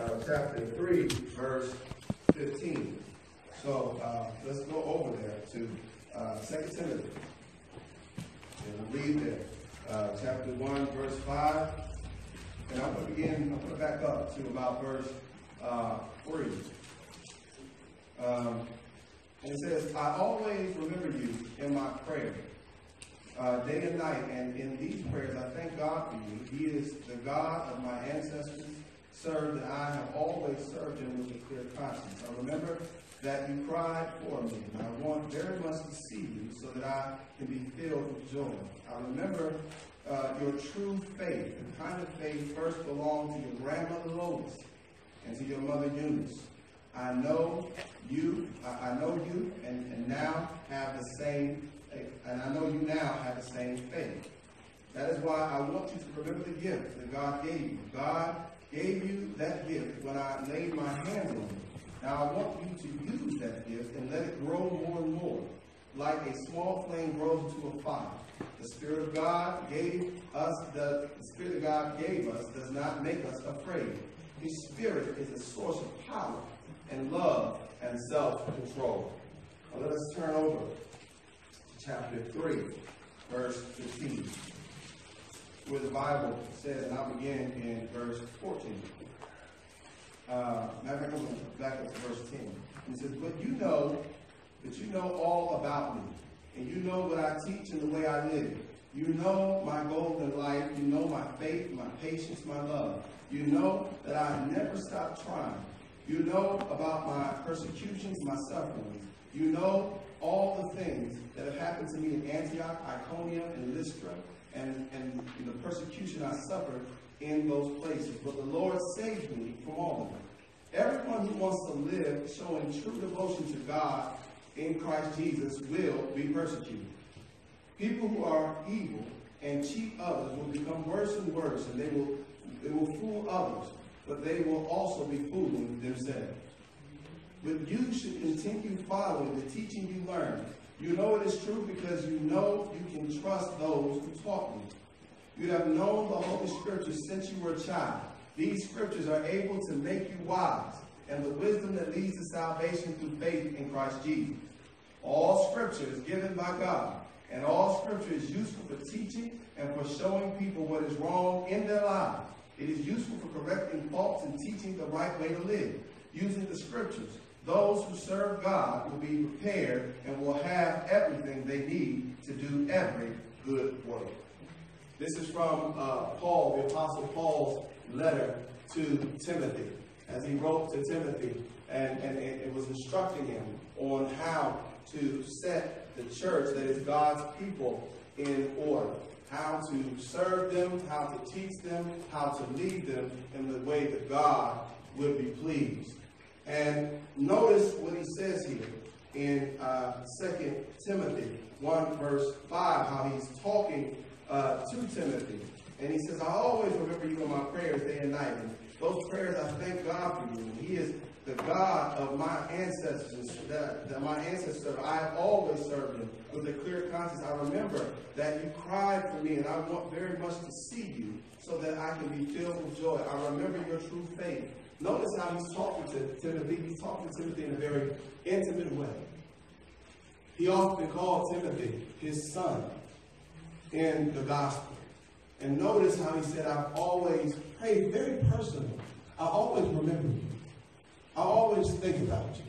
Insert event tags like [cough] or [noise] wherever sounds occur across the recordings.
uh, chapter 3, verse 15. So uh, let's go over there to uh, 2 Timothy. And we'll read there. Uh, chapter 1, verse 5. And I'm going to begin, I'm going to back up to about verse uh, 3. Um, and it says, I always remember you in my prayer, uh, day and night. And in these prayers, I thank God for you. He is the God of my ancestors, served, that I have always served him with a clear conscience. I remember that you cried for me, and I want very much to see you so that I can be filled with joy. I remember uh, your true faith, the kind of faith first belonged to your grandmother Lois and to your mother Eunice. I know you, I, I know you, and, and now have the same, and I know you now have the same faith. That is why I want you to remember the gift that God gave you. God gave you that gift when I laid my hands on you. Now I want you to use that gift and let it grow more and more, like a small flame grows into a fire. The Spirit of God gave us, the, the Spirit of God gave us does not make us afraid. His Spirit is a source of power and love and self-control. Now let us turn over to chapter 3, verse 15, where the Bible says, and I'll begin in verse 14. Uh, back up to verse 10. He says, But you know that you know all about me, and you know what I teach and the way I live. You know my goal in life. You know my faith, my patience, my love. You know that I never stop trying. You know about my persecutions, my sufferings. You know all the things that have happened to me in Antioch, Iconium, and Lystra, and, and the persecution I suffered in those places. But the Lord saved me from all of them. Everyone who wants to live showing true devotion to God in Christ Jesus will be persecuted. People who are evil and cheat others will become worse and worse, and they will, they will fool others, but they will also be fooling themselves. But you should continue following the teaching you learned. You know it is true because you know you can trust those who taught you. You have known the Holy Scriptures since you were a child. These Scriptures are able to make you wise, and the wisdom that leads to salvation through faith in Christ Jesus. All Scripture is given by God, and all Scripture is useful for teaching and for showing people what is wrong in their lives. It is useful for correcting faults and teaching the right way to live. Using the Scriptures, those who serve God will be prepared and will have everything they need to do every good work. This is from uh, Paul, the Apostle Paul's letter to Timothy, as he wrote to Timothy, and, and it, it was instructing him on how to set the church, that is God's people, in order. How to serve them, how to teach them, how to lead them in the way that God would be pleased. And notice what he says here in uh, 2 Timothy 1, verse 5, how he's talking uh, to Timothy. And he says, I always remember you in my prayers day and night. And those prayers, I thank God for you. And he is the God of my ancestors, that, that my ancestors, I have always served him with a clear conscience. I remember that you cried for me, and I want very much to see you so that I can be filled with joy. I remember your true faith. Notice how he's talking to Timothy. He's talking to Timothy in a very intimate way. He often called Timothy his son in the gospel. And notice how he said, I've always prayed very personal. I always remember you. I always think about you.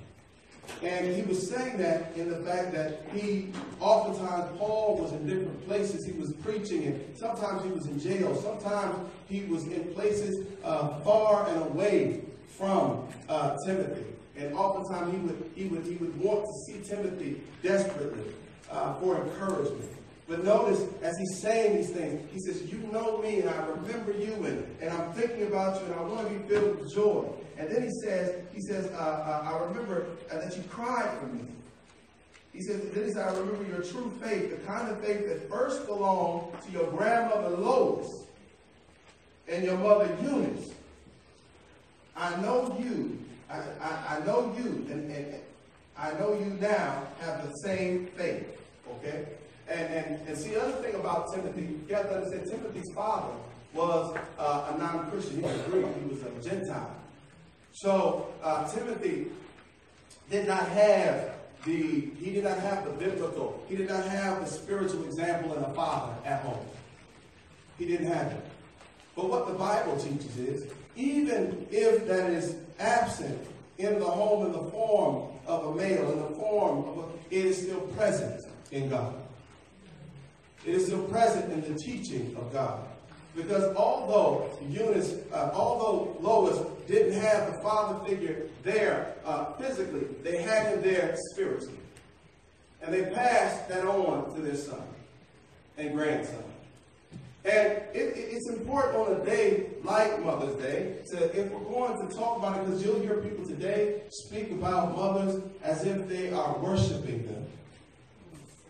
And he was saying that in the fact that he, oftentimes, Paul was in different places. He was preaching, and sometimes he was in jail. Sometimes he was in places uh, far and away from uh, Timothy. And oftentimes he would, he, would, he would want to see Timothy desperately uh, for encouragement. But notice, as he's saying these things, he says, You know me, and I remember you, and, and I'm thinking about you, and I want to be filled with joy. And then he says, he says, uh, uh, I remember uh, that you cried for me. He says, then he says, I remember your true faith, the kind of faith that first belonged to your grandmother Lois and your mother Eunice. I know you. I, I, I know you, and, and I know you now have the same faith. Okay? And, and, and see, the other thing about Timothy, you have to understand, Timothy's father was uh, a non-Christian. He was Greek. He was a Gentile. So uh, Timothy did not have the he did not have the biblical, he did not have the spiritual example in a father at home. He didn't have it. But what the Bible teaches is, even if that is absent in the home in the form of a male, in the form of a, it is still present in God. It is still present in the teaching of God. Because although Eunice, uh, although Lois didn't have the father figure there uh, physically, they had him there spiritually. And they passed that on to their son and grandson. And it, it, it's important on a day like Mother's Day to, if we're going to talk about it, because you'll hear people today speak about mothers as if they are worshiping them,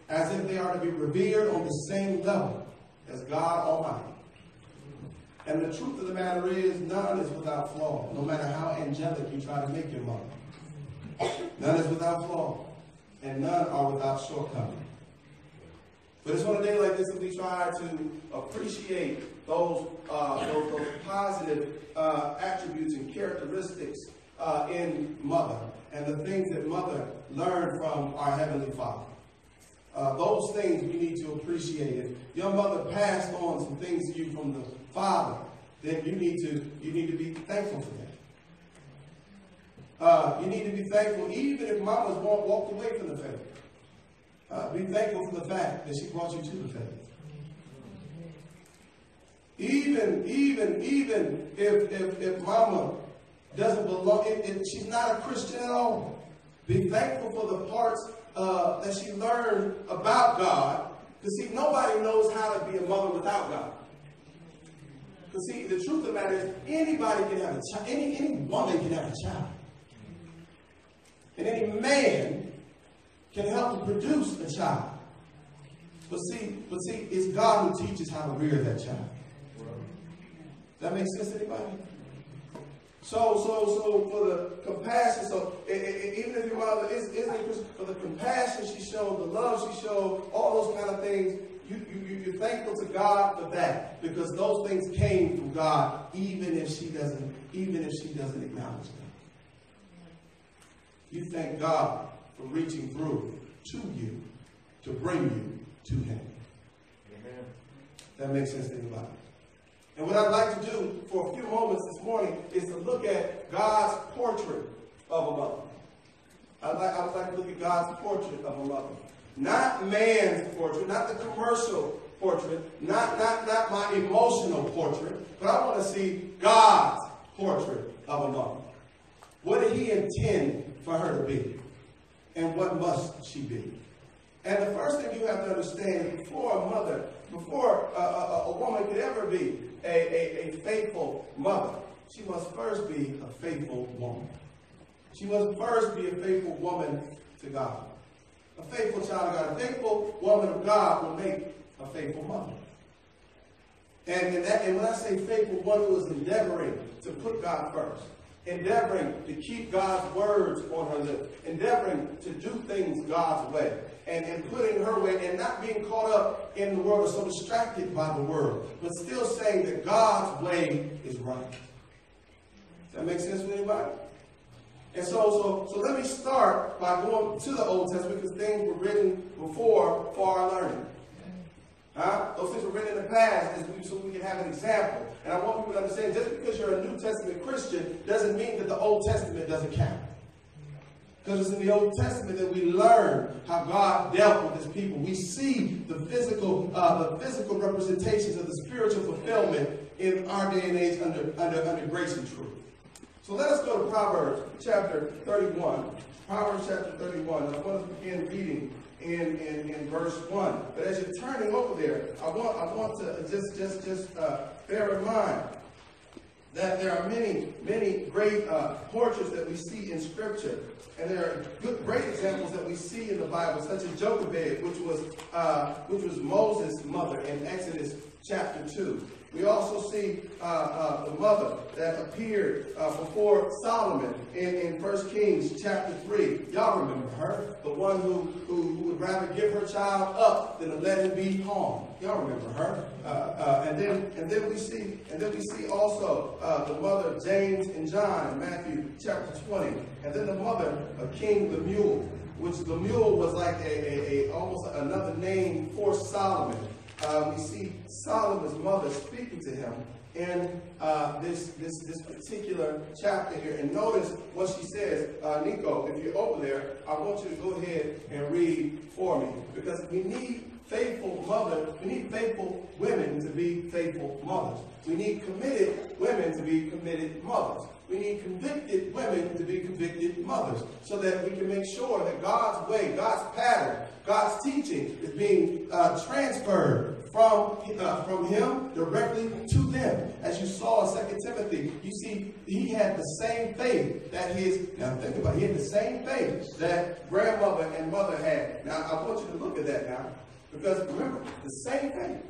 as if they are to be revered on the same level as God Almighty. And the truth of the matter is, none is without flaw, no matter how angelic you try to make your mother. None is without flaw, and none are without shortcoming. But it's on a day like this that we try to appreciate those, uh, those, those, positive uh, attributes and characteristics uh, in mother and the things that mother learned from our Heavenly Father. Uh, those things we need to appreciate. If your mother passed on some things to you from the Father, then you need to you need to be thankful for that. Uh, you need to be thankful, even if mamas walked away from the faith. Uh, be thankful for the fact that she brought you to the faith. Even, even, even if, if, if mama doesn't belong, if, if she's not a Christian at all, be thankful for the parts uh, that she learned about God. Because see, nobody knows how to be a mother without God. Because see, the truth of the matter is, anybody can have a child, any, any woman can have a child. And any man can help to produce a child. But see, but see, it's God who teaches how to rear that child. That make sense to anybody? So, so, so for the compassion, so it, it, even if your mother is, isn't a Christian, for the compassion she showed, the love she showed, all those kind of things, you, you, you're thankful to God for that because those things came from God, even if she doesn't, even if she doesn't acknowledge them. You thank God for reaching through to you to bring you to Him. Amen. That makes sense to anybody. And what I'd like to do for a few moments this morning is to look at God's portrait of a mother. I'd like, I would like to look at God's portrait of a mother. Not man's portrait, not the commercial portrait, not, not, not my emotional portrait, but I want to see God's portrait of a mother. What did he intend for her to be? and what must she be? And the first thing you have to understand before a mother, before a, a, a woman could ever be a, a, a faithful mother, she must first be a faithful woman. She must first be a faithful woman to God. A faithful child of God, a faithful woman of God will make a faithful mother. And, and, that, and when I say faithful, one who is endeavoring to put God first endeavoring to keep God's words on her lips, endeavoring to do things God's way, and, and putting her way, and not being caught up in the world or so distracted by the world, but still saying that God's way is right. Does that make sense to anybody? And so, so, so let me start by going to the Old Testament because things were written before for our learning. Huh? Those things were written in the past so we can have an example. And I want people to understand just because you're a New Testament Christian doesn't mean that the Old Testament doesn't count. Because it's in the Old Testament that we learn how God dealt with his people. We see the physical, uh, the physical representations of the spiritual fulfillment in our day and age under, under, under grace and truth. So let us go to Proverbs chapter 31. Proverbs chapter 31. I want to begin reading in, in, in verse 1. But as you're turning over there, I want, I want to just, just, just uh, bear in mind that there are many, many great uh, portraits that we see in Scripture. And there are good, great examples that we see in the Bible, such as Jochebed, which was, uh, which was Moses' mother in Exodus chapter 2. We also see uh, uh, the mother that appeared uh, before Solomon in, in 1 Kings chapter 3. Y'all remember her, the one who, who, would rather give her child up than to let him be harmed. Y'all remember her. Uh, uh, and then and then we see and then we see also uh, the mother of James and John in Matthew chapter 20. And then the mother of King Lemuel, which Lemuel was like a, a, a almost another name for Solomon uh, we see Solomon's mother speaking to him in uh, this, this, this particular chapter here. And notice what she says, uh, Nico, if you're over there, I want you to go ahead and read for me. Because we need faithful mothers, we need faithful women to be faithful mothers. We need committed women to be committed mothers. We need convicted women to be convicted mothers so that we can make sure that God's way, God's pattern, God's teaching is being uh, transferred from, uh, from him directly to them. As you saw in 2 Timothy, you see, he had the same faith that his, now think about it, he had the same faith that grandmother and mother had. Now, I want you to look at that now, because remember, the same faith.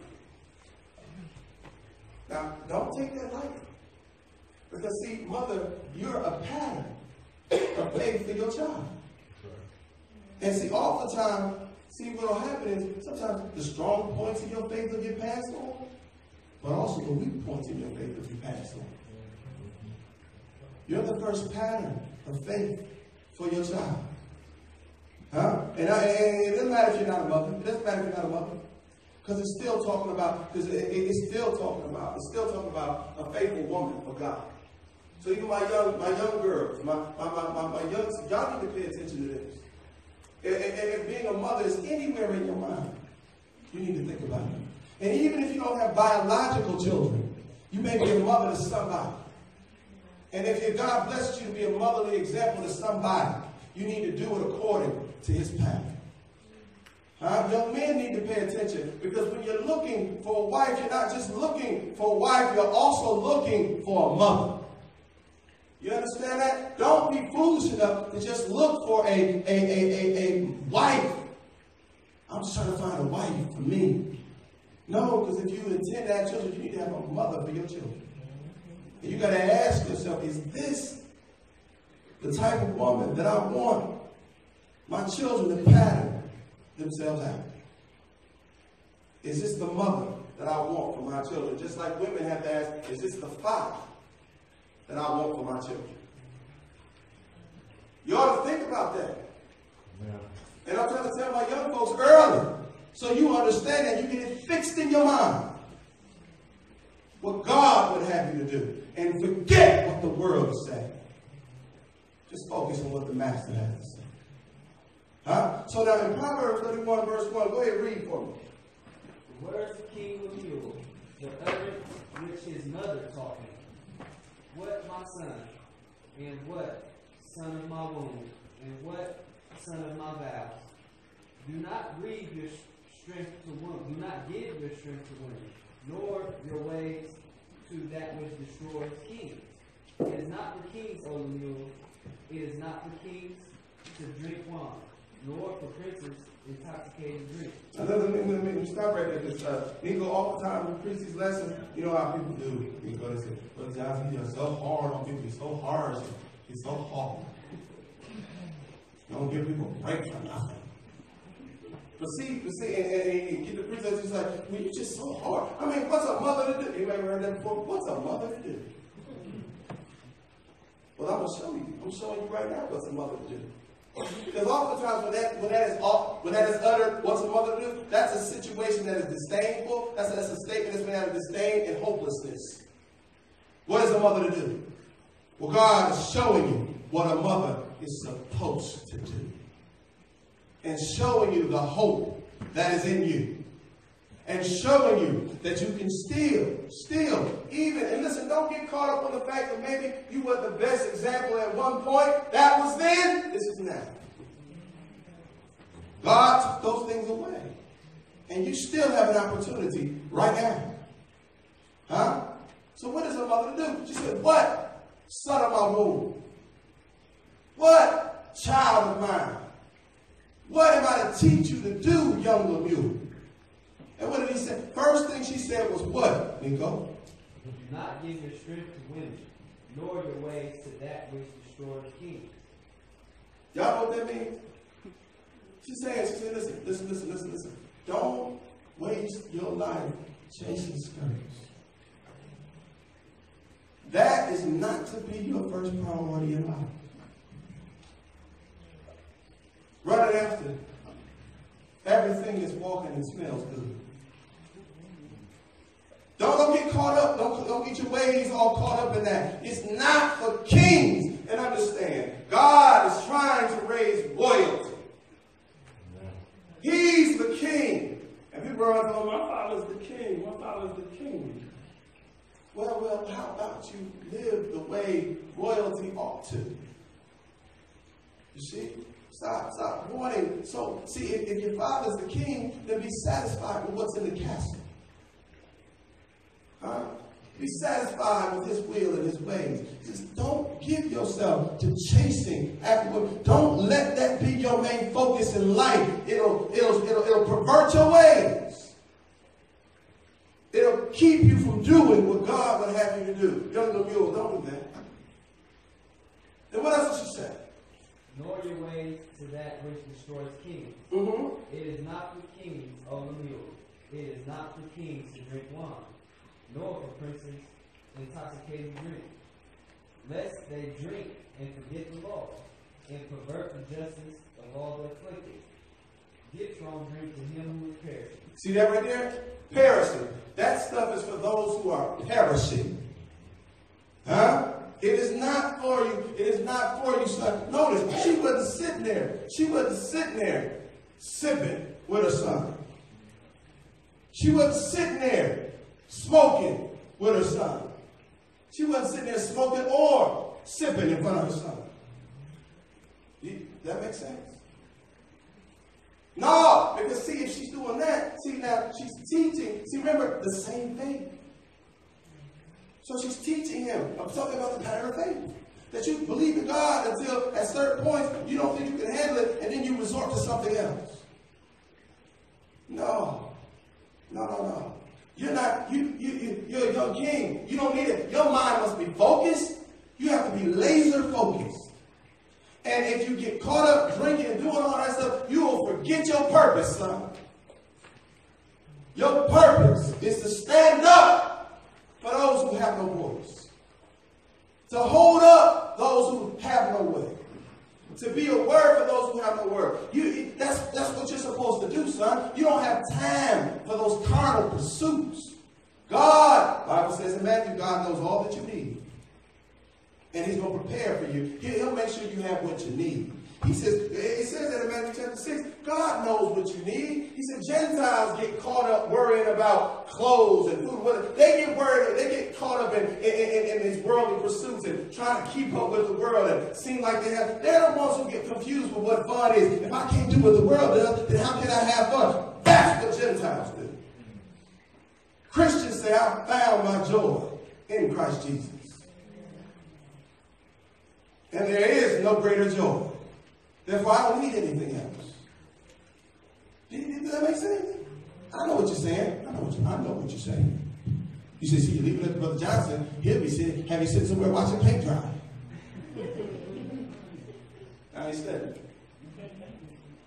Now, don't take that lightly. Because see, mother, you're a pattern of faith for your child. And see, time, see what'll happen is sometimes the strong points of your faith will get passed on, but also the weak points of your faith will be passed on. You're the first pattern of faith for your child. Huh? And, I, and it doesn't matter if you're not a mother. It doesn't matter if you're not a mother. Because it's still talking about, because it, it, it's still talking about, it's still talking about a faithful woman for God. So even my young, my young girls, my, my, my, my, my young, y'all need to pay attention to this. And if being a mother is anywhere in your mind, you need to think about it. And even if you don't have biological children, you may be a mother to somebody. And if, God blesses you to be a motherly example to somebody, you need to do it according to his path. Young men need to pay attention because when you're looking for a wife, you're not just looking for a wife, you're also looking for a mother. You understand that? Don't be foolish enough to just look for a, a, a, a, a wife. I'm just trying to find a wife for me. No, because if you intend to have children, you need to have a mother for your children. And you got to ask yourself, is this the type of woman that I want my children to pattern themselves after? Is this the mother that I want for my children? Just like women have to ask, is this the father that I want for my children. You ought to think about that. Yeah. And I'm trying to tell my young folks early so you understand that you get it fixed in your mind what God would have you to do and forget what the world is saying. Just focus on what the Master has to say. Huh? So now in Proverbs 31, verse 1, go ahead and read for me. The words of King Lemuel, the utterance which his mother taught him what my son, and what son of my womb, and what son of my vows. Do not breathe your strength to women. Do not give your strength to women, nor your ways to that which destroys kings. It is not for kings, O Lemuel. It is not for kings to drink wine, princes intoxicating drink. Let me, let stop right there because uh, go all the time when preach these lessons, you know how people do. You go to say, Brother Johnson, you're so hard on people. He's so harsh. He's so hard. Don't give people a break for nothing. But see, but see, and, and, and get the preacher, he's like, well, you're just so hard. I mean, what's a mother to do? Anybody heard that before? What's a mother to do? Well, I'm to show you. I'm showing you right now what's a mother to do. Because oftentimes when that when that is when that is uttered, what's a mother to do? That's a situation that is disdainful. That's a, that's a statement that's been out of disdain and hopelessness. What is a mother to do? Well, God is showing you what a mother is supposed to do. And showing you the hope that is in you. And showing you that you can still, still, even, and listen, don't get caught up on the fact that maybe you were the best example at one point. That was then, this is now. God took those things away. And you still have an opportunity right now. Huh? So what is a mother to do? She said, What? Son of my womb. What? Child of mine. What am I to teach you to do, young Lemuel? And what did he say? First thing she said was what, Nico? Do not give your strength to women, nor your ways to that which destroys kings. Y'all know what that means? She's saying, she said, listen, listen, listen, listen, listen. Don't waste your life chasing skirts. That is not to be your first priority in life. Running after everything that's walking and smells good. Don't, don't get caught up. Don't, don't get your ways all caught up in that. It's not for kings. And understand, God is trying to raise royalty. He's the king. And people are like, oh, my father's the king. My father's the king. Well, well, how about you live the way royalty ought to? You see? Stop, stop wanting. So, see, if, if your father's the king, then be satisfied with what's in the castle. Huh? Be satisfied with his will and his ways. Just don't give yourself to chasing after what. Don't let that be your main focus in life. It'll, it'll, it'll, it'll pervert your ways. It'll keep you from doing what God would have you to do. Young mule, don't do that. And what else did she say? Nor your ways to that which destroys kings. Mm-hmm. It is not for kings, O Lemuel. It is not for kings to drink wine nor for princes intoxicating drink, lest they drink and forget the law, and pervert the justice of all the afflicted. Give strong drink to him who is perishing. See that right there? Perishing. That stuff is for those who are perishing. Huh? It is not for you. It is not for you, son. Notice, she wasn't sitting there. She wasn't sitting there sipping with her son. She wasn't sitting there smoking with her son. She wasn't sitting there smoking or sipping in front of her son. That makes sense? No, because see, if she's doing that, see now she's teaching. See, remember the same thing. So she's teaching him. I'm talking about the pattern of faith. That you believe in God until at certain points you don't think you can handle it, and then you resort to something else. No. No, no, no. You're not, you, you, you, you're a young king. You don't need it. Your mind must be focused. You have to be laser focused. And if you get caught up drinking and doing all that stuff, you will forget your purpose, son. Your purpose is to stand up you need. He says, it says that in Matthew chapter 6, God knows what you need. He said, Gentiles get caught up worrying about clothes and food. They get worried, they get caught up in, in, in, in these worldly pursuits and trying to keep up with the world and seem like they have, they're the ones who get confused with what fun is. If I can't do what the world does, then how can I have fun? That's what Gentiles do. Christians say, I found my joy in Christ Jesus. And there is no greater joy Therefore, I don't need anything else. Does that make sense? I know what you're saying. I know what, you, I know what you're saying. You say, see, you leave it at Brother Johnson, he'll be sitting, have you sitting somewhere watching paint dry. now he's studying.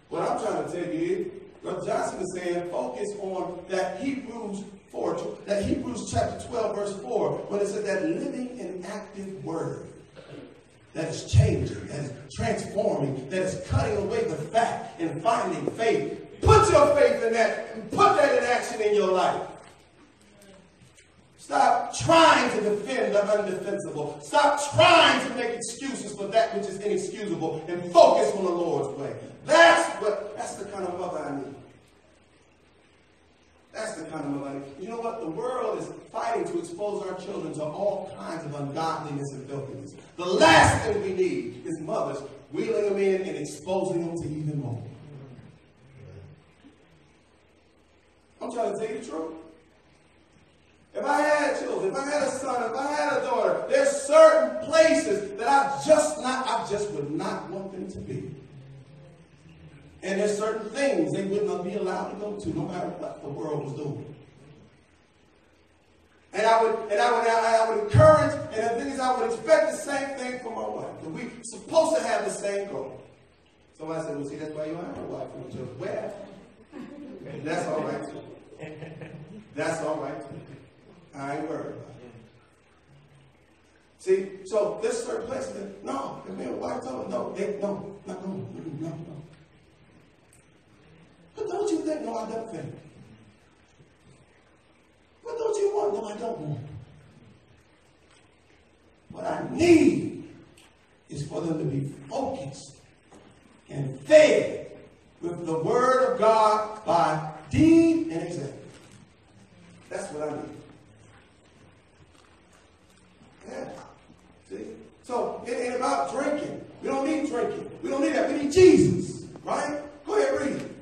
What I'm trying to tell you is, Brother Johnson is saying, focus on that Hebrews 4, that Hebrews chapter 12, verse 4, when it says that living and active word that is changing, that is transforming, that is cutting away the fat and finding faith. Put your faith in that and put that in action in your life. Stop trying to defend the undefensible. Stop trying to make excuses for that which is inexcusable and focus on the Lord's way. That's what that's the kind of mother I need. That's the kind of money. You know what? The world fighting to expose our children to all kinds of ungodliness and filthiness. The last thing we need is mothers wheeling them in and exposing them to even more. I'm trying to tell you the truth. If I had children, if I had a son, if I had a daughter, there's certain places that I just not, I just would not want them to be. And there's certain things they would not be allowed to go to, no matter what the world was doing. And I would, and I would, I would encourage, and the thing is, I would expect the same thing from my wife. That we supposed to have the same goal. Somebody said, "Well, see, that's why you have a wife your well." And that's all right. That's all right. I ain't worried. See, so this certain place no, if me and wife told no, they, no, not no, no, no. But don't you think? No, I don't think. What don't you want? No, I don't want. What I need is for them to be focused and fed with the word of God by deed and example. That's what I need. Yeah. See? So it ain't about drinking. We don't need drinking. We don't need that. We need Jesus. Right? Go ahead, read.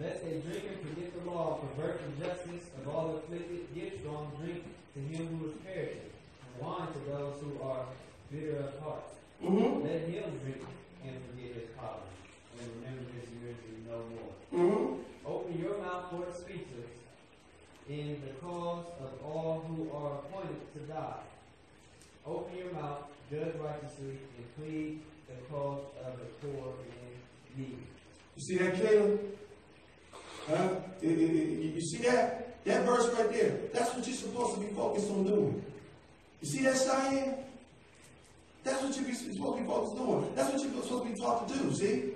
Lest a drinker forget the law, pervert justice of all afflicted, give strong drink to him who is perishing, and wine to those who are bitter of heart. Mm-hmm. Let him drink and forget his poverty, and remember his misery no more. Mm-hmm. Open your mouth for the speechless, in the cause of all who are appointed to die. Open your mouth, judge righteously, and plead the cause of the poor and needy. You see that, Caleb? Huh? You- see that? That verse right there. That's what you're supposed to be focused on doing. You see that, Cheyenne? That's what you're supposed to be focused on. That's what you're supposed to be taught to do, see?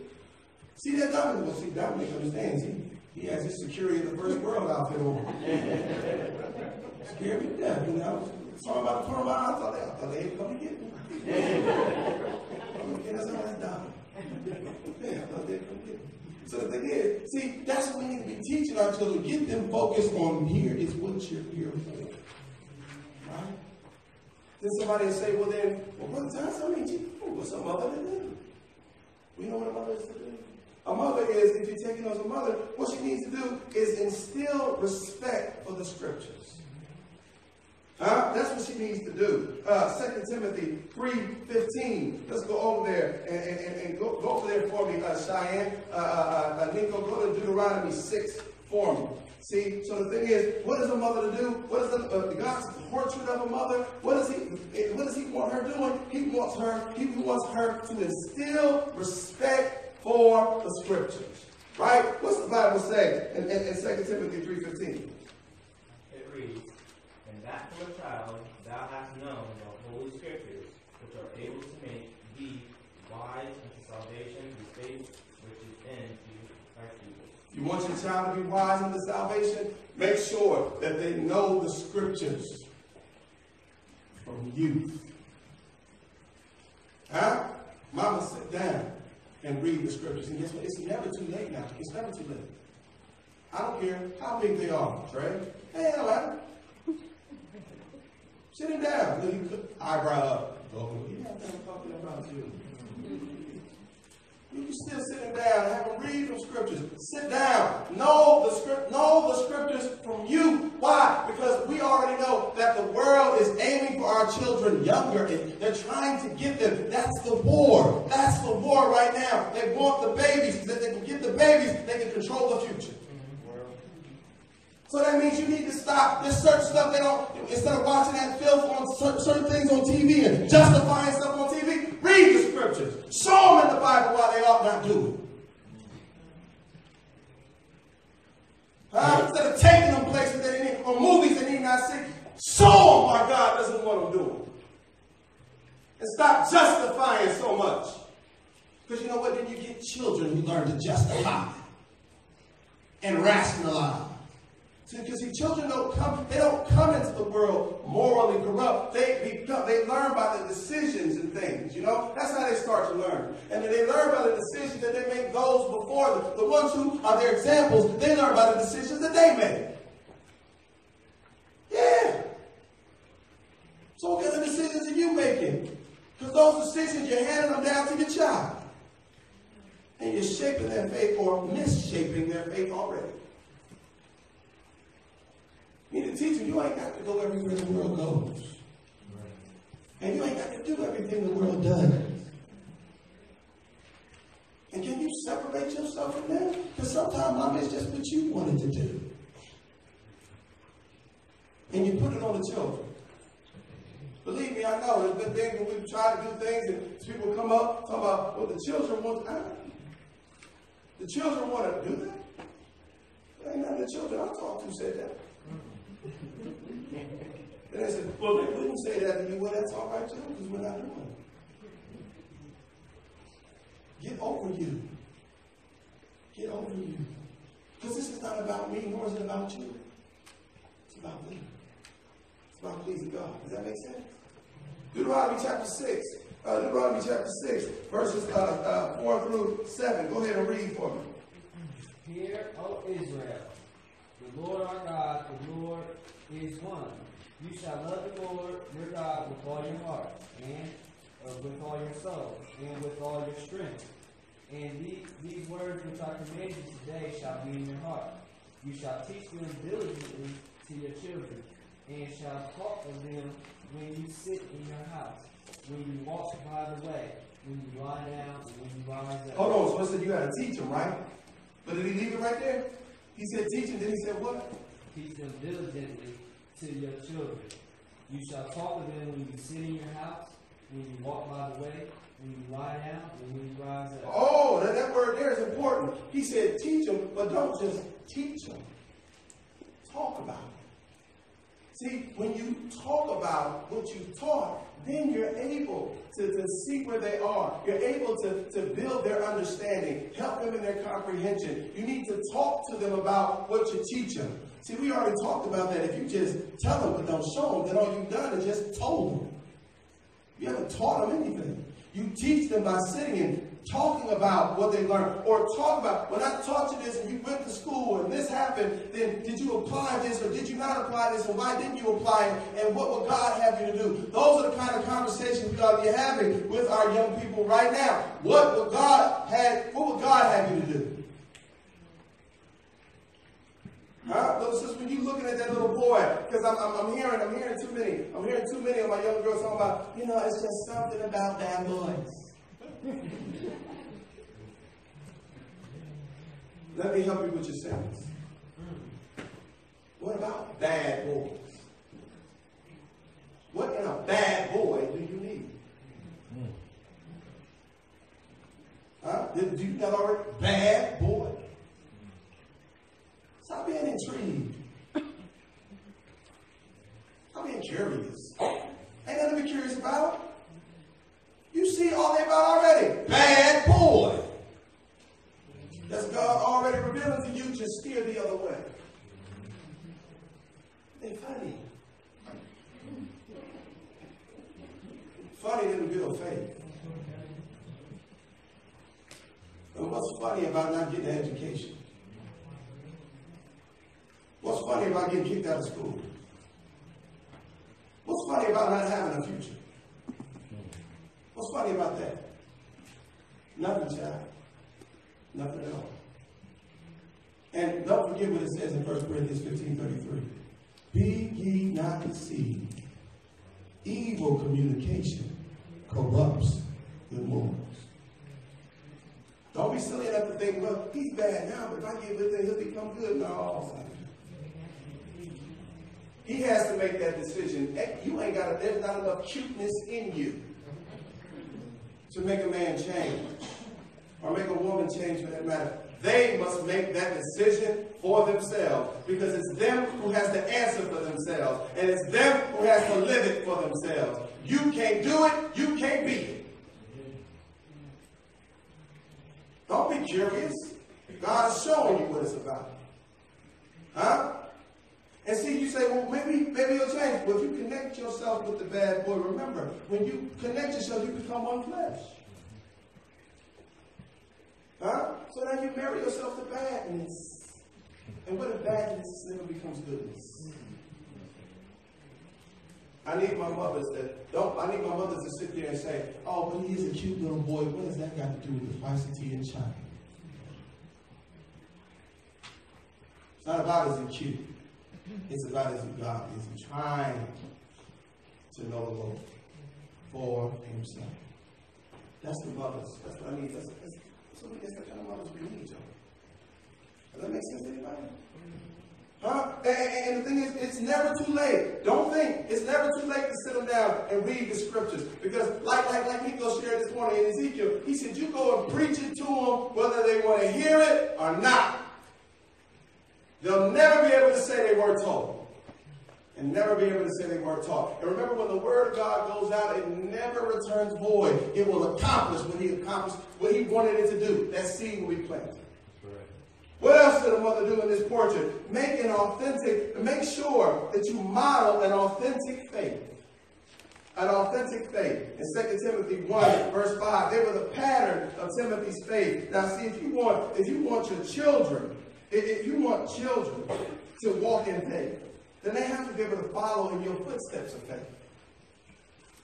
See that Dominic? Well, see, Dominic understands. He, he has his security in the first world outfit on. Scared me to death, you know? Sorry about the around. I thought they, I thought they had come to get me. I'm looking at somebody's Dominic. Yeah, I thought they'd come get me. So the thing is, see, that's what we need to be teaching our children. Get them focused on here is what you're here for. Right? Then somebody will say, well then, well, what times I mean, gee, what's a mother to do? We know what a mother is to do. A mother is, if you're taking as a mother, what she needs to do is instill respect for the scriptures. Huh? That's what she needs to do. Uh, 2 Timothy 3.15. Let's go over there and, and, and, go, go over there for me, uh, Cheyenne. Uh, uh, uh, Nico, go to Deuteronomy 6 for me. See, so the thing is, what is a mother to do? What is the, uh, God's portrait of a mother? What does he? What does he want her doing? He wants her. He wants her to instill respect for the scriptures, right? What's the Bible say in, in, in 2 Timothy three fifteen? For a child thou hast known the holy scriptures, which are able to make thee wise unto salvation through faith which is in Jesus Christ Jesus. You want your child to be wise the salvation? Make sure that they know the scriptures from youth. Huh? Mama, sit down and read the scriptures. And guess what? It's never too late now. It's never too late. I don't care how big they are, Trey. Hey, no matter. Sit him down. Look, you could- Eyebrow up. Not done talking about you. You can still sit him down and have him read from scriptures. Sit down. Know the script. Know the scriptures from you. Why? Because we already know that the world is aiming for our children younger, and they're trying to get them. That's the war. That's the war right now. They want the babies. That they can get the babies, they can control the future. So that means you need to stop. There's certain stuff they don't, instead of watching that filth on certain, things on TV and justifying stuff on TV, read the scriptures. Show them in the Bible why they ought not do it. Instead of taking them places that they need, or movies they need not see, show them why God doesn't want them doing. And stop justifying so much. Because you know what? Then you get children who learn to justify and rationalize. Because see, children don't come, they don't come into the world morally corrupt. They become, they learn by the decisions and things, you know? That's how they start to learn. And then they learn by the decisions that they make those before them. The ones who are their examples, they learn by the decisions that they make. Yeah. So what kind of decisions are you making? Because those decisions, you're handing them down to your child. And you're shaping their faith or misshaping their faith already. You need teach them you ain't got to go everywhere the world goes. And you ain't got to do everything the world does. And can you separate yourself from that? Because sometimes, mom, it's just what you wanted to do. And you put it on the children. Believe me, I know there's been things when we try to do things and people come up talking about what the children want. I, the children want to do that. Ain't none of the children I talked to said that. And they said, well, they wouldn't say that to you. Well, that's all right too, because we're not doing it. Get over you. Get over you. Because this is not about me, nor is it about you. It's about me. It's about pleasing God. Does that make sense? Deuteronomy chapter 6. Uh, Deuteronomy chapter 6, verses uh, uh, 4 through 7. Go ahead and read for me. Hear, O Israel, the Lord our God, the Lord is one. You shall love the Lord your God with all your heart, and uh, with all your soul, and with all your strength. And these, these words which I command you today shall be in your heart. You shall teach them diligently to your children, and shall talk of them when you sit in your house, when you walk by the way, when you lie down, and when you rise up. Hold on, so said you got to teach them, right? But did he leave it right there? He said teach them, then he said what? Teach them diligently to your children. You shall talk of them when you sit in your house, when you walk by the way, when you lie down, and when you rise up. Oh, that, that word there is important. He said teach them, but don't just teach them. Talk about it. See, when you talk about what you've taught, then you're able to, to see where they are. You're able to, to build their understanding, help them in their comprehension. You need to talk to them about what you teach them. See, we already talked about that. If you just tell them but don't show them, then all you've done is just told them. You haven't taught them anything. You teach them by sitting and talking about what they learned, or talk about when I taught you this and you went to school and this happened, then did you apply this or did you not apply this and why didn't you apply it and what would God have you to do? Those are the kind of conversations we ought to be having with our young people right now. What would God have what would God have you to do? Huh? Little sister, when you looking at that little boy, because I'm, I'm, I'm hearing, I'm hearing too many, I'm hearing too many of my young girls talking about, you know, it's just something about bad boys. [laughs] Let me help you with your sentence. What about bad boys? What in a bad boy do you need? Huh? Did, do you know already? Bad boy. Stop being intrigued. Stop being curious. Ain't nothing to be curious about. You see all about already. Bad boy. That's God already revealing to you, just steer the other way. They funny. Funny didn't build faith. And what's funny about not getting an education? What's funny about getting kicked out of school? What's funny about not having a future? What's funny about that? Nothing, child. Nothing at all. And don't forget what it says in 1 Corinthians 15 33. Be ye not deceived. Evil communication corrupts good morals. Don't be silly enough to think, well, he's bad now, but if I give it, then he'll become good. No. He has to make that decision. Eh, you ain't got, there's not enough cuteness in you to make a man change or make a woman change for that matter. They must make that decision for themselves because it's them who has to answer for themselves and it's them who has to live it for themselves. You can't do it, you can't be it. Don't be curious. God is showing you what it's about. Huh? And see, you say, well, maybe, maybe you'll change. Well, if you connect yourself with the bad boy, remember, when you connect yourself, you become one flesh. Huh? So now you marry yourself to badness. And what if badness never becomes goodness? I need my mothers that don't I need my mothers to sit there and say, oh, but he is a cute little boy. What does that got to do with the feisty and child? It's not about is he cute. It's about he God? Is trying to know the Lord for himself? That's the mothers. That's what I need. That's, that's, so that's the kind of mothers we need, y'all. Does that make sense to anybody? Huh? And, and- and the thing is, it's never too late. Don't think it's never too late to sit them down and read the scriptures. Because, like like like Nico shared this morning in Ezekiel, he said, you go and preach it to them whether they want to hear it or not. They'll never be able to say they weren't told. And never be able to say they weren't taught. And remember, when the word of God goes out, it never returns void. It will accomplish what he accomplished, what he wanted it to do. That seed will be planted. What else did the mother do in this portrait? Make an authentic, make sure that you model an authentic faith. An authentic faith. In 2 Timothy 1, verse 5, they were the pattern of Timothy's faith. Now, see, if you want, if you want your children, if you want children to walk in faith, then they have to be able to follow in your footsteps of faith.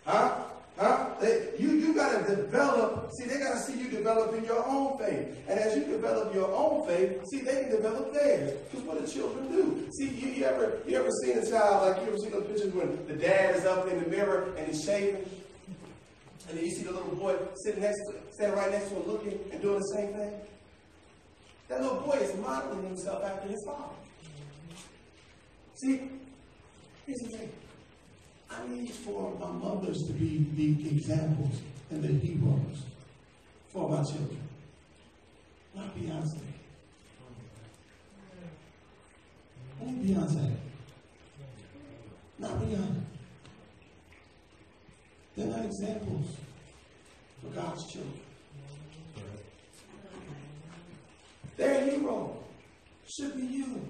Huh? Huh? They, you you got to develop. See, they got to see you developing your own faith. And as you develop your own faith, see, they can develop theirs. Because what do children do? See, you, you ever you ever seen a child like you ever seen those pictures when the dad is up in the mirror and he's shaving, and then you see the little boy sitting next to, standing right next to him, looking and doing the same thing. That little boy is modeling himself after his father. See, here's the thing. I need for my mothers to be the examples and the heroes for my children. Not Beyonce. Only Beyonce. Not Rihanna. They're not examples for God's children. Their hero should be you.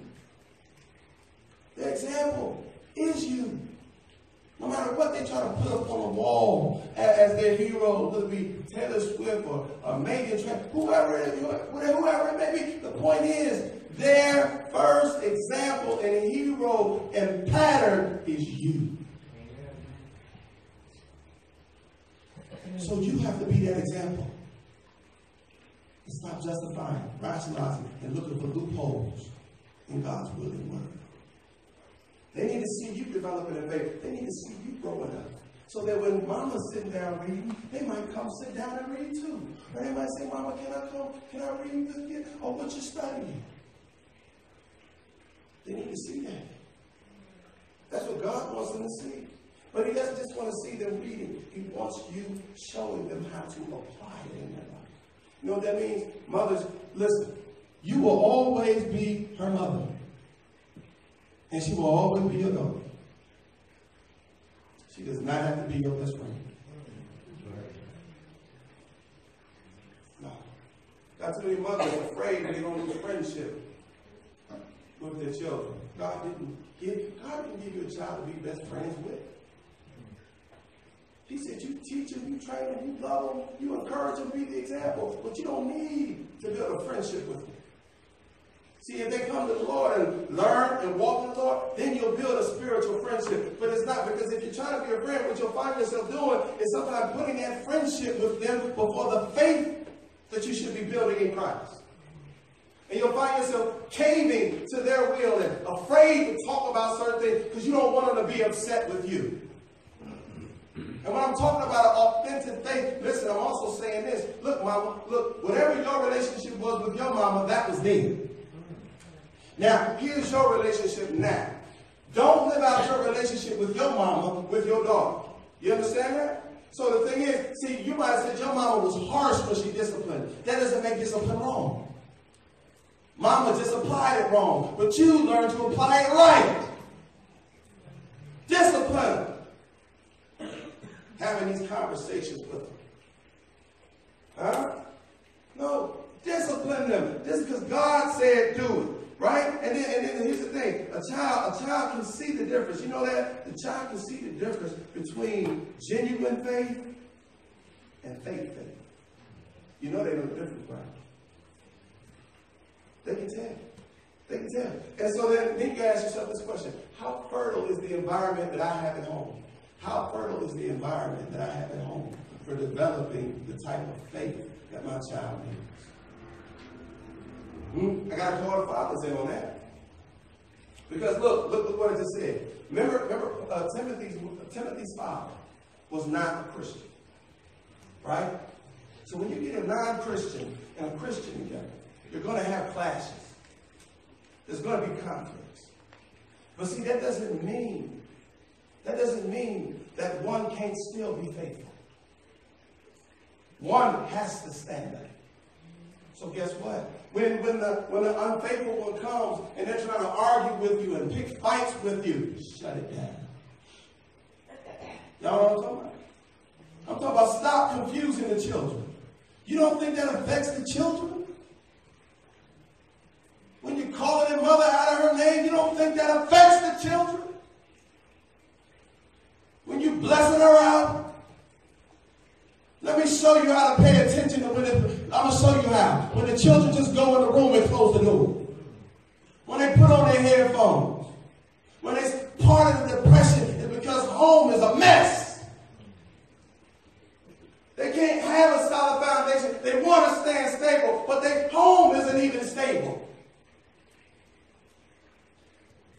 Their example is you. No matter what they try to put up on the wall as, as their hero, whether it be Taylor Swift or, or Meghan Trainor, whoever, it- whoever it may be, the point is, their first example and hero and pattern is you. So you have to be that example. Stop justifying, rationalizing, and looking for loopholes in God's will and word. They need to see you developing a faith. They need to see you growing up. So that when mama's sitting down reading, they might come sit down and read too. Or they might say, Mama, can I come? Can I read with you? Or what you studying? They need to see that. That's what God wants them to see. But He doesn't just want to see them reading. He wants you showing them how to apply it in their life. You know what that means? Mothers, listen. You will always be her mother. And she will always be your daughter. She does not have to be your best friend. No. Got too many mothers afraid they don't lose friendship with their children. God didn't give God didn't give you a child to be best friends with. He said you teach them, you train them, you love them, you encourage them, be the example. But you don't need to build a friendship with them. See, if they come to the Lord and learn and walk with the Lord, then you'll build a spiritual friendship. But it's not because if you're trying to be a friend, what you'll find yourself doing is sometimes putting that friendship with them before the faith that you should be building in Christ. And you'll find yourself caving to their will and afraid to talk about certain things because you don't want them to be upset with you. And when I'm talking about an authentic faith, listen, I'm also saying this. Look, mama, look, whatever your relationship was with your mama, that was then. Now, here's your relationship now. Don't live out your relationship with your mama with your daughter. You understand that? So the thing is, see, you might have said your mama was harsh when she disciplined. That doesn't make discipline wrong. Mama just applied it wrong, but you learned to apply it right. Discipline. Having these conversations with them. Huh? No, discipline them. Just because God said do it. Right? And then, and then here's the thing. A child, a child can see the difference. You know that? The child can see the difference between genuine faith and fake faith. You know they know the difference, right? They can tell. They can tell. And so then, then you ask yourself this question. How fertile is the environment that I have at home? How fertile is the environment that I have at home for developing the type of faith that my child needs? Hmm? I got to call the fathers in on that. Because look, look, look what I just said. Remember, remember uh, Timothy's, Timothy's father was not a Christian. Right? So when you get a non-Christian and a Christian together, you're going to have clashes. There's going to be conflicts. But see, that doesn't mean, that doesn't mean that one can't still be faithful. One has to stand up. So guess what? When, when, the, when the unfaithful one comes and they're trying to argue with you and pick fights with you, shut it down. Y'all know what I'm talking about? I'm talking about stop confusing the children. You don't think that affects the children? When you're calling their mother out of her name, you don't think that affects the children? Blessing her out? Let me show you how to pay attention to when it, I'm gonna show you how. When the children just go in the room and close the door. When they put on their headphones. When it's part of the depression is because home is a mess. They can't have a solid foundation. They want to stand stable, but their home isn't even stable.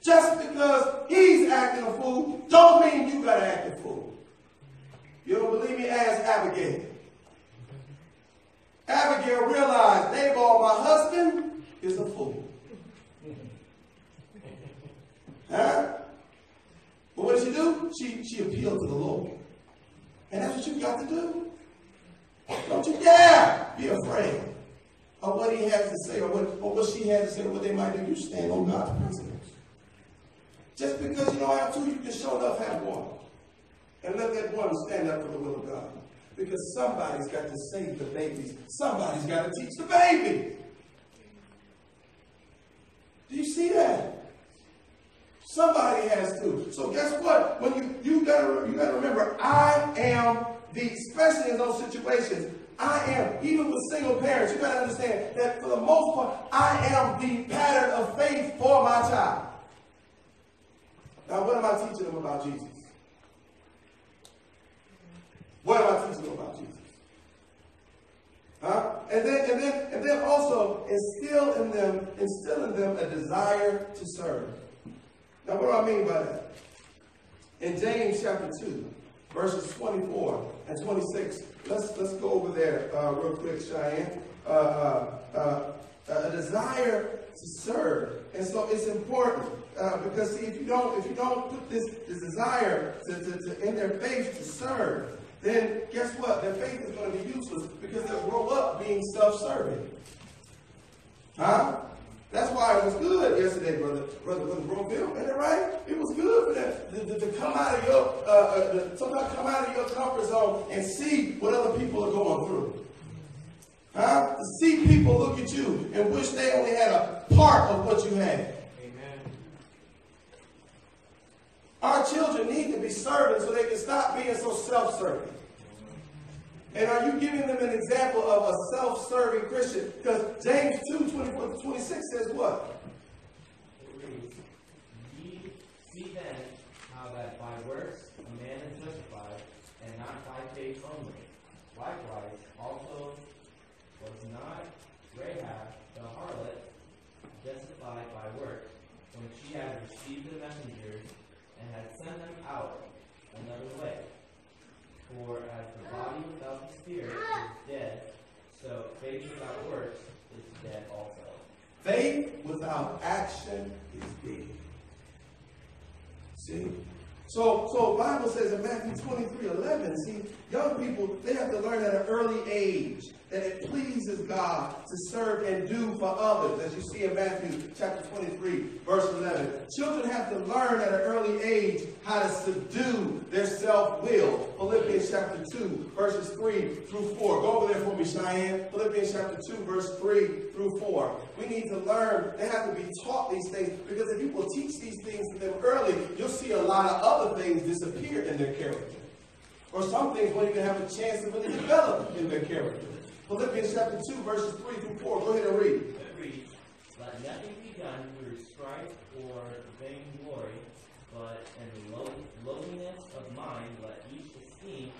Just because he's acting a fool, don't mean you gotta act a fool. You don't believe me? Ask Abigail. Abigail realized Nabal, my husband, is a fool. Huh? But what did she do? She, she appealed to the Lord. And that's what you got to do. Don't you dare be afraid of what he has to say or what, or what she has to say or what they might do. You stand on God's principles. Just because you don't have two, you can show enough have one. And let that one stand up for the will of God. Because somebody's got to save the babies. Somebody's got to teach the baby. Do you see that? Somebody has to. So guess what? When you you gotta you gotta remember, I am the especially in those situations. I am even with single parents. You gotta understand that for the most part, I am the pattern of faith for my child. Now, what am I teaching them about Jesus? What am I teaching them about Jesus? Huh? And then, and then, and then also instill in them, instill in them a desire to serve. Now, what do I mean by that? In James chapter 2, verses 24 and 26, let's, let's go over there uh, real quick, Cheyenne. Uh, uh, uh, a desire to serve. And so it's important uh, because see, if you don't, if you don't put this, this desire to, to, to, in their faith to serve, then guess what? Their faith is going to be useless because they'll grow up being self-serving. Huh? That's why it was good yesterday, brother, brother, brother Bromville. Ain't it right? It was good for them to, to, to come out of your, uh, uh, to, come out of your comfort zone and see what other people are going through. Huh? To see people look at you and wish they only had a part of what you had. Amen. Our children need to be serving so they can stop being so self-serving. And are you giving them an example of a self-serving Christian? Because James 2, 24 to 26 says what? It reads, Ye see then how that by works a man is justified, and not by faith only. Likewise, also was not Rahab the harlot justified by works, when she had received the messengers, and had sent them out another way? For as the body without the spirit is dead, so faith without works is dead also. Faith without action is dead. See? So, so Bible says in Matthew 23, 11, see, young people, they have to learn at an early age that it pleases God to serve and do for others, as you see in Matthew chapter 23, verse 11. Children have to learn at an early age how to subdue their self-will. Philippians chapter 2, verses 3 through 4. Go over there for me, Cheyenne. Philippians chapter 2, verse 3 through 4. We need to learn, they have to be taught these things, because if you will teach these things to them early, you'll see a lot of other things disappear in their character. Or some things won't even have a chance to really develop in their character. Philippians chapter 2, verses 3 through 4. Go ahead and read. It reads, Let nothing be done through strife or vainglory, but in low, lowliness of mind let each esteem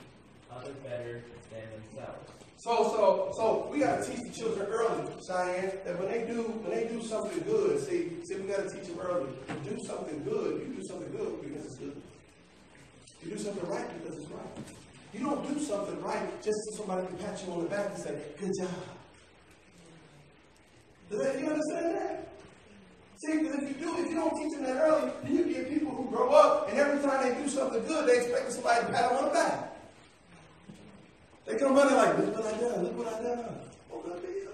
other better than themselves. So, so, so we got to teach the children early, Cheyenne, that when they do, when they do something good, see, see, we got to teach them early. Do something good. You do something good because it's good. You do something right because it's right. You don't do something right just so somebody can pat you on the back and say, "Good job." Does that, you understand that? See, because if you do, if you don't teach them that early, then you get people who grow up and every time they do something good, they expect somebody to pat them on the back. They come running like, look what I done, look what I done. Oh, good for you.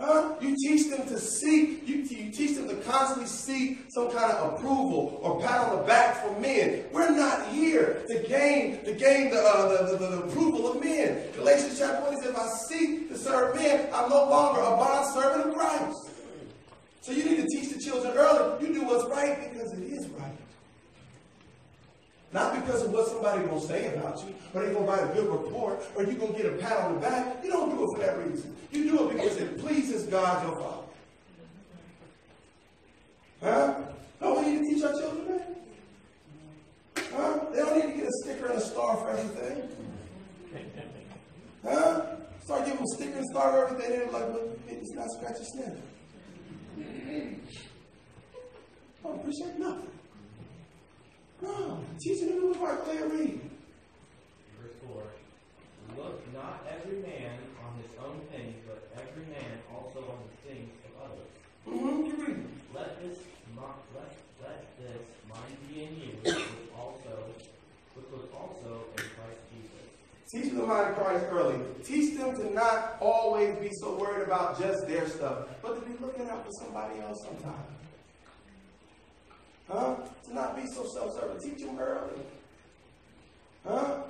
Huh? You teach them to seek, you, you teach them to constantly seek some kind of approval or pat on the back from men. We're not here to gain to gain the, uh, the, the, the approval of men. Galatians chapter 1 says, if I seek to serve men, I'm no longer a bond servant of Christ. So you need to teach the children early. You do what's right because it is right. Not because of what somebody gonna say about you, or they're gonna write a good report, or you're gonna get a pat on the back. You don't do it for that reason. You do it because it pleases God your Father. Huh? Don't we need to teach our children that? Huh? They don't need to get a sticker and a star for everything. Huh? Start giving them a sticker and star for everything. They're like, well, it's not scratch a sniff. Don't appreciate nothing. No, teaching them to like play and read. Verse 4 Look not every man on his own things, but every man also on the things of others. Mm-hmm. Let this let let this mind be in you, which also which was also in Christ Jesus. Teach them mind of Christ early. Teach them to not always be so worried about just their stuff, but to be looking out for somebody else sometimes. Huh? To not be so self-serving. Teach them early. Huh?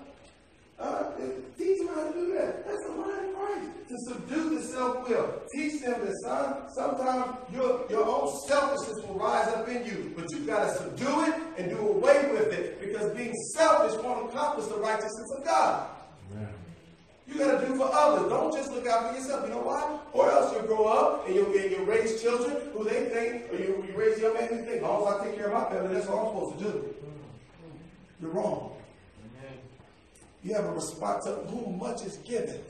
Uh, teach them how to do that. That's the mind of Christ. To subdue the self-will. Teach them that son, sometimes your, your own selfishness will rise up in you, but you've got to subdue it and do away with it because being selfish won't accomplish the righteousness of God. You got to do for others. Don't just look out for yourself. You know why? Or else you'll grow up and you'll, and you'll raise children who they think, or you, you raise young men who think, as long as I take care of my family, that's all I'm supposed to do. You're wrong. Amen. You have a response to whom much is given.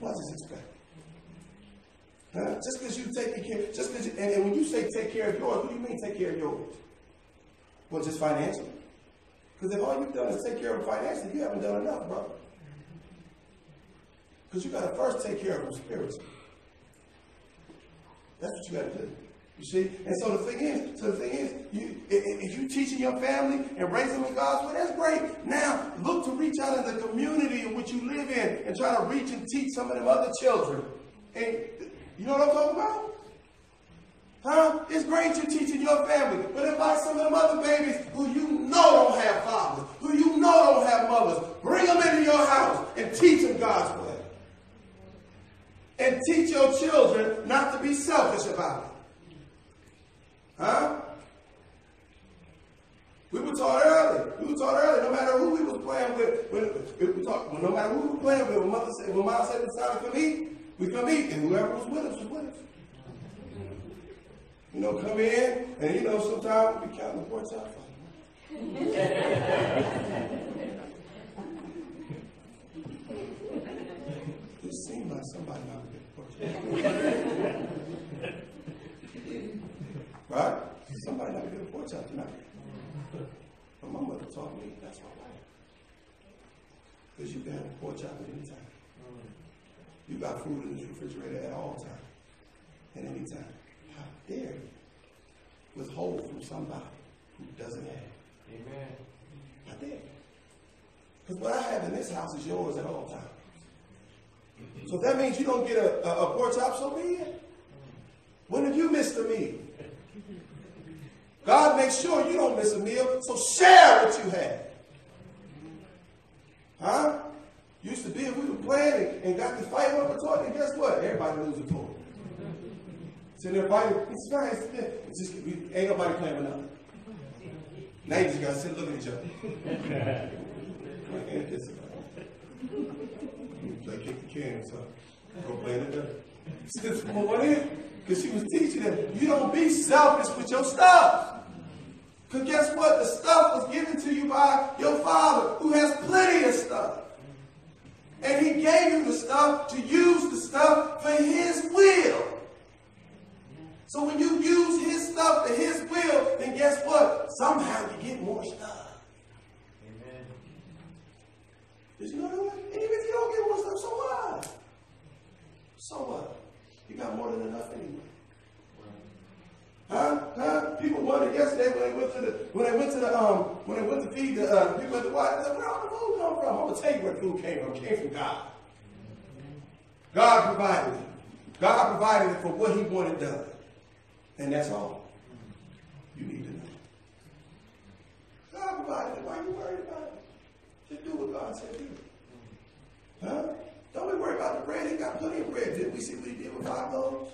Much is expected. Huh? Just because you take care, just because, and, and when you say take care of yours, what do you mean take care of yours? Well, just financially. Because if all you've done is take care of financially, you haven't done enough, brother. Because you got to first take care of them spiritually. That's what you got to do. You see? And so the thing is, so the thing is, you, if, if you teaching your family and raising them in God's way, that's great. Now, look to reach out in the community in which you live in and try to reach and teach some of them other children. And you know what I'm talking about? Huh? It's great you're teaching your family, but invite some of them other babies who you know don't have fathers, who you know don't have mothers. Bring them into your house and teach them God's. And teach your children not to be selfish about it. Huh? We were taught early. We were taught early. No matter who we was playing with, when, we taught, no matter who we were playing with, when mother said, when mom said it's time to come eat, we come eat, and whoever was with us was with us. You know, come in, and you know, sometimes we count the porch out. It seemed like somebody not a good porch. Right? Somebody not a good porch out tonight. But my mother taught me that's my wife. Because you can have a porch out at any time. You got food in the refrigerator at all times. At any time. How dare you withhold from somebody who doesn't have? Amen. How dare you? Because what I have in this house is yours at all times. So that means you don't get a, a, a pork chop, so it. When have you missed a meal? God makes sure you don't miss a meal, so share what you have. Huh? Used to be if we were playing and, and got to fight over toy, and guess what? Everybody lose a toy. So they're fighting, it's fine, it's, just, we, ain't nobody playing with nothing. Now you just gotta sit looking at each other. [laughs] Play kick the can, so go play the dirt. Since well, what is? Because she was teaching them, you don't be selfish with your stuff. Because guess what? The stuff was given to you by your father, who has plenty of stuff. And he gave you the stuff to use the stuff for his will. So when you use his stuff to his will, then guess what? Somehow you get more stuff. Amen. Did you know that? And even if you don't get more stuff, so what? So what? You got more than enough anyway. Huh? Huh? People wondered yesterday when they went to the when they went to the um when they went to feed the uh, people at the what? Where all the food come from? I'm gonna tell you where the food came from. It came from God. God provided it. God provided it for what He wanted done, and that's all. You need to know. God provided it. Why are you worried about it? Just do what God said do. Huh? Don't we worry about the bread. He got plenty of bread. Didn't we see what he did with five loaves?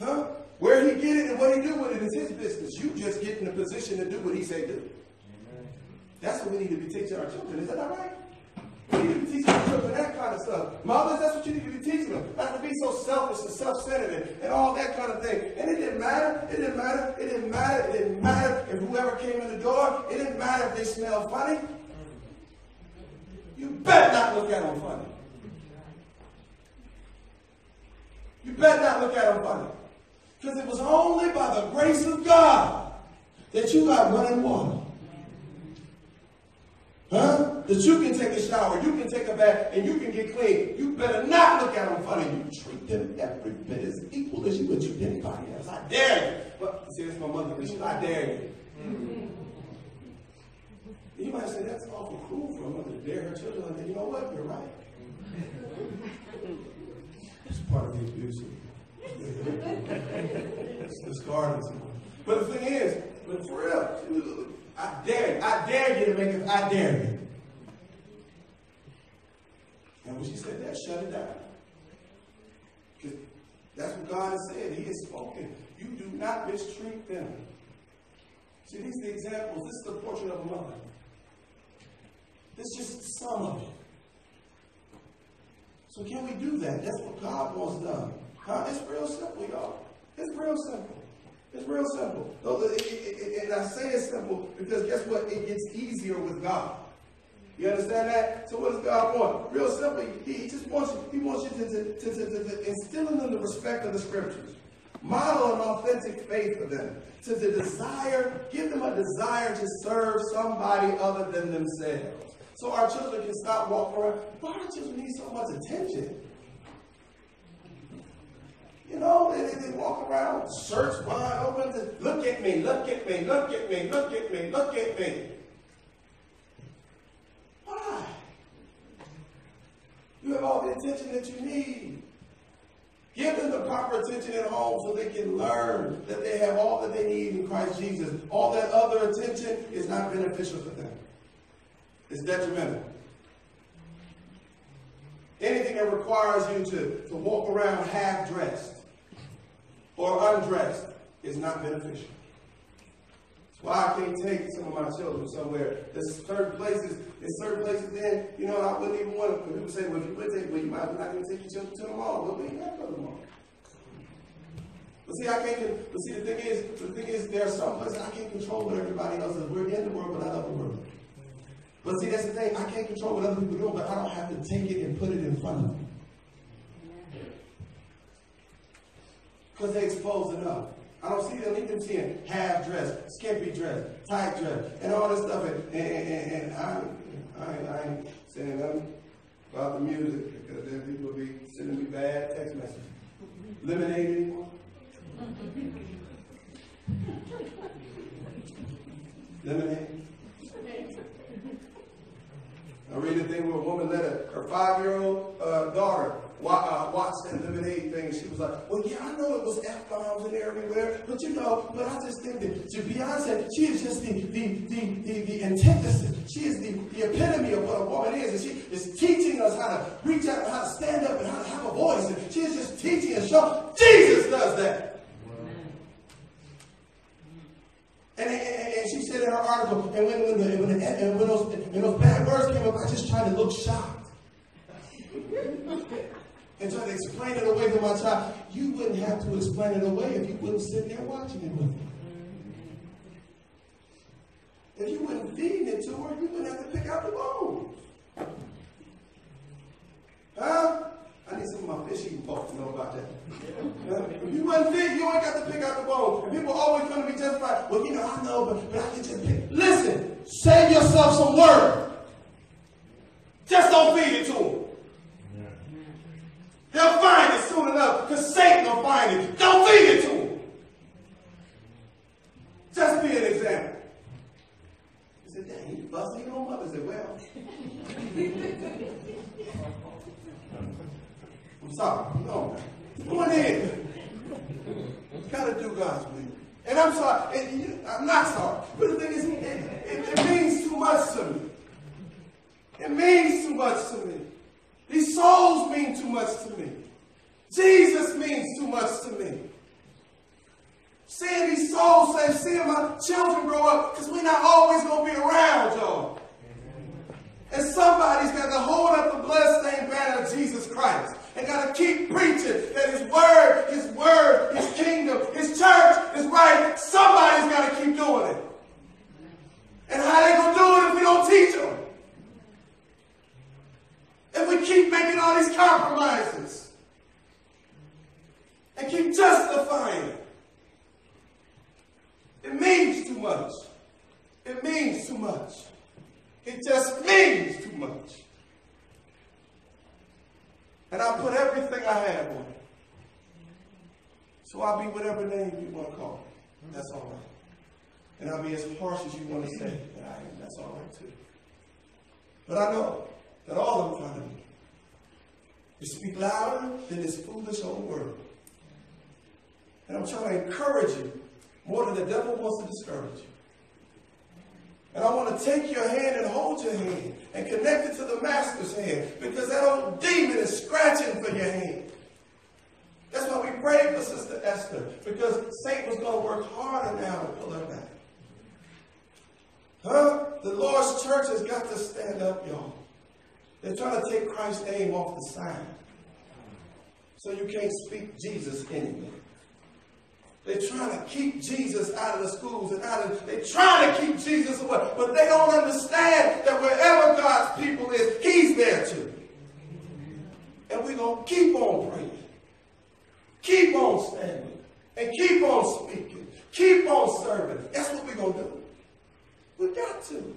Huh? Where he get it and what he do with it is his business. You just get in a position to do what he say do. That's what we need to be teaching our children. Is that not right? We need to be teaching children that kind of stuff. Mothers, that's what you need to be teaching them. Not to be so selfish and self-centered and, and all that kind of thing. And it didn't matter. It didn't matter. It didn't matter. It didn't matter if whoever came in the door, it didn't matter if they smelled funny. You better not look at them funny. You better not look at them funny. Because it was only by the grace of God that you got running water. Huh? That you can take a shower, you can take a bath, and you can get clean. You better not look at them funny. You treat them every bit as equal as you would treat anybody else. I dare you. But see, that's my mother. I dare you. You might say that's awful cruel for a mother to dare her children. And you know what? You're right. It's part of the abuse. it's discarding But the thing is, but for real, I dare you. I dare you to make it. I dare you. And when she said that, shut it down. Because that's what God has said. He has spoken. You do not mistreat them. See, these are the examples. This is the portrait of a mother. This is just some of it. So can we do that? That's what God wants done. Huh? It's real simple, y'all. It's real simple. It's real simple. And I say it's simple because guess what? It gets easier with God. You understand that? So what does God want? Real simple. He just wants you, he wants you to, to, to, to, to instill in them the respect of the scriptures. Model an authentic faith for them. To the desire, give them a desire to serve somebody other than themselves. So our children can stop walking around. Why do children need so much attention? You know, they, they, they walk around, search wide open, look at me, look at me, look at me, look at me, look at me. Why? You have all the attention that you need. Give them the proper attention at home so they can learn that they have all that they need in Christ Jesus. All that other attention is not beneficial for them. It's detrimental. Anything that requires you to, to walk around half dressed or undressed is not beneficial. That's why I can't take some of my children somewhere. There's certain places, there's certain places then, you know, I wouldn't even want to, people say, well, if you would take, well, you might not to take your children to the mall. Well, we ain't got to go to the mall. But see, I can't, but see, the thing is, the thing is, there are some places I can't control what everybody else does. We're in the world, but not of the world. But see, that's the thing. I can't control what other people do, but I don't have to take it and put it in front of them. Because they expose enough. I don't see them, even seeing half dress, skimpy dress, tight dress, and all this stuff. And, and, and, and I, I, I ain't saying nothing about the music because then people will be sending me bad text messages. Lemonade anymore? Lemonade? I read a thing where a woman let a, her five-year-old uh, daughter uh, watch that lemonade thing. and She was like, well, yeah, I know it was F-bombs and everywhere, but you know, but I just think that to Beyonce, she is just the, the, the, the, the antithesis. She is the, the epitome of what a woman is. And she is teaching us how to reach out, how to stand up, and how to have a voice. And she is just teaching and showing. Jesus does that. And, and, and, she said in her article, and when, when, the, when, the, and when, those, when those bad words came up, I just tried to look shocked. [laughs] and try to explain it away to my child. You wouldn't have to explain it away if you wouldn't sit there watching it with me. If you wouldn't feed it to her, you wouldn't have to pick out the bones. Huh? I need some of my fish eating folks to know about that. If you wasn't fit, you ain't got to pick out the bones. And people always going to be justified. Well, you know, I know, but, but I can just pick. Listen, save yourself some work. Just don't feed it to them. They'll find it soon enough because Satan will find it. Don't feed it to him. Just be an example. He said, dang, you busting your mother. I said, well. I'm sorry. No. Go ahead. Gotta do God's will. And I'm sorry. And you- I'm not sorry. But the thing is, it, it, it means too much to me. It means too much to me. These souls mean too much to me. Jesus means too much to me. Seeing these souls saved, seeing my children grow up, because we're not always going to be around, y'all. And somebody's got to hold up the bloodstained banner of Jesus Christ and got to keep preaching that His Word, His Word, His kingdom, His church is right. Somebody's got to keep doing it. And how they going to do it if we don't teach them? If we keep making all these compromises and keep justifying it. It means too much. It means too much. It just means too much. And I put everything I have on it. So I'll be whatever name you want to call me. That's all right. And I'll be as harsh as you want to say that I am. That's all right too. But I know that all I'm trying to do is speak louder than this foolish old world. And I'm trying to encourage you more than the devil wants to discourage you. And I want to take your hand and hold your hand and connect it to the master's hand because that old demon is scratching for your hand. That's why we prayed for Sister Esther because Satan was going to work harder now to pull her back. Huh? The Lord's church has got to stand up, y'all. They're trying to take Christ's name off the sign. So you can't speak Jesus anymore. They're trying to keep Jesus out of the schools and out of, they're trying to keep Jesus away. But they don't understand that wherever God's people is, He's there too. And we're going to keep on praying. Keep on standing. And keep on speaking. Keep on serving. That's what we're going to do. We got to.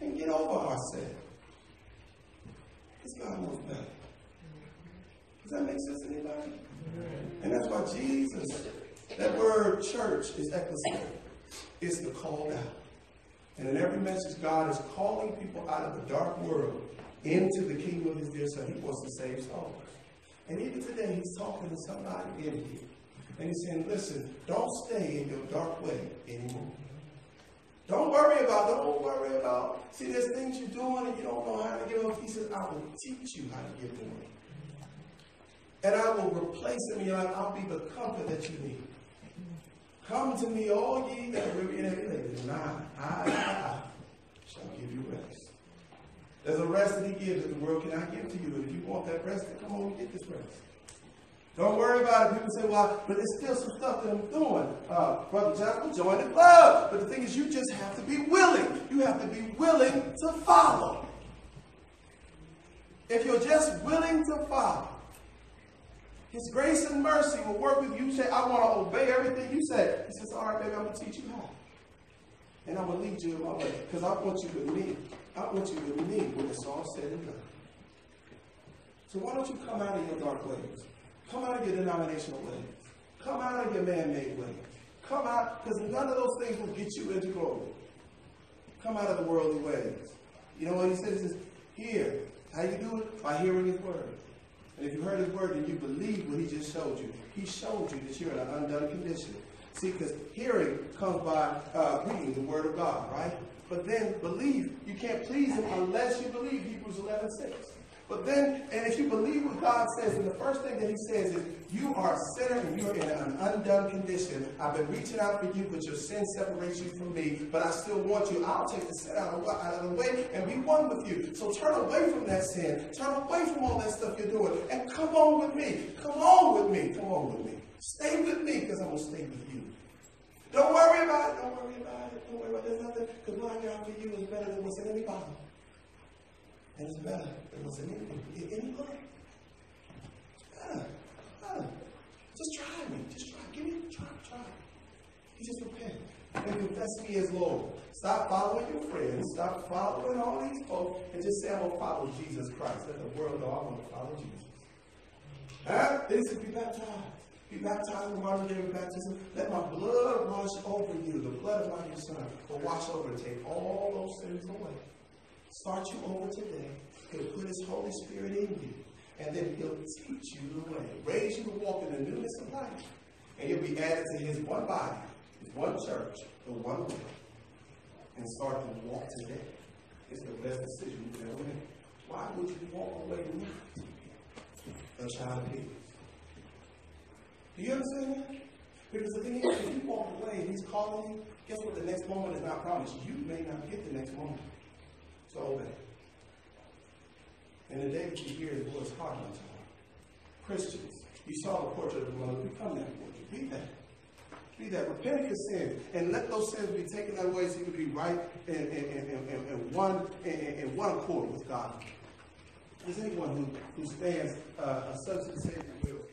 And get over ourselves. Because God knows better. Does that make sense to anybody? And that's why Jesus, that word church is ecclesia. It's the called out. And in every message, God is calling people out of the dark world into the kingdom of his dear son. He wants to save souls. And even today, he's talking to somebody in here. And he's saying, listen, don't stay in your dark way anymore. Don't worry about, don't worry about, see, there's things you're doing and you don't know how to get them. He says, I will teach you how to get them. And I will replace them in your. I'll be the comfort that you need. Come to me, all ye that are weary and heavy laden, and I, I, I shall give you rest. There's a rest that he gives that the world cannot give to you. But if you want that rest, then come on and get this rest. Don't worry about it. People say, well, but there's still some stuff that I'm doing. Uh, Brother Jasper, join the club. But the thing is, you just have to be willing. You have to be willing to follow. If you're just willing to follow, His grace and mercy will work with you. Say, I want to obey everything you say. He says, all right, baby, I'm going to teach you how. And I'm going to lead you in my way. Because I want you with me. I want you with me when it's all said and done. So why don't you come out of your dark ways? Come out of your denominational way. Come out of your man-made way. Come out, because none of those things will get you into glory. Come out of the worldly ways. You know what he says? He says, hear. How you do it? By hearing his word. And if you heard his word and you believe what he just showed you, he showed you that you're in an undone condition. See, because hearing comes by uh, reading the word of God, right? But then believe, you can't please him unless you believe Hebrews 11, 6. But then, and if you believe what God says, and the first thing that he says is, you are a sinner and you're in an undone condition. I've been reaching out for you, but your sin separates you from me. But I still want you. I'll take the sin out of, out of the way and be one with you. So turn away from that sin. Turn away from all that stuff you're doing. And come on with me. Come on with me. Come on with me. Stay with me because I'm going to stay with you. Don't worry about it. Don't worry about it. Don't worry about it. There's nothing. Because what I got for you is better than what's in any bottle. And it's better than what's in any, in any book. Better. Just try me. Just try. Give me try. Try. You just repent and confess me as Lord. Stop following your friends. Stop following all these folks and just say, I'm going to follow Jesus Christ. Let the world know I want to follow Jesus. Huh? They said, be baptized. Be baptized in the water of baptism. Let my blood wash over you, the blood of my dear son, will wash over and take all those sins away. Start you over today. He'll put his Holy Spirit in you. And then he'll teach you the way. Raise you to walk in the newness of life. And you'll be added to his one body, his one church, the one way. And start to walk today. It's the best decision you can ever make. Why would you walk away not a child of peace? Do you understand that? Because the thing is, if you walk away and he's calling you, guess what? The next moment is not promised. You may not get the next moment. So obey. And the day that you hear his voice, harden unto heart. Christians, you saw the portrait of the mother, become that portrait. Be that. Be that. Repent of your sins and let those sins be taken away so you can be right and, and, and, and, and, and one in, in one accord with God. Is anyone who, who stands uh, a and Savior will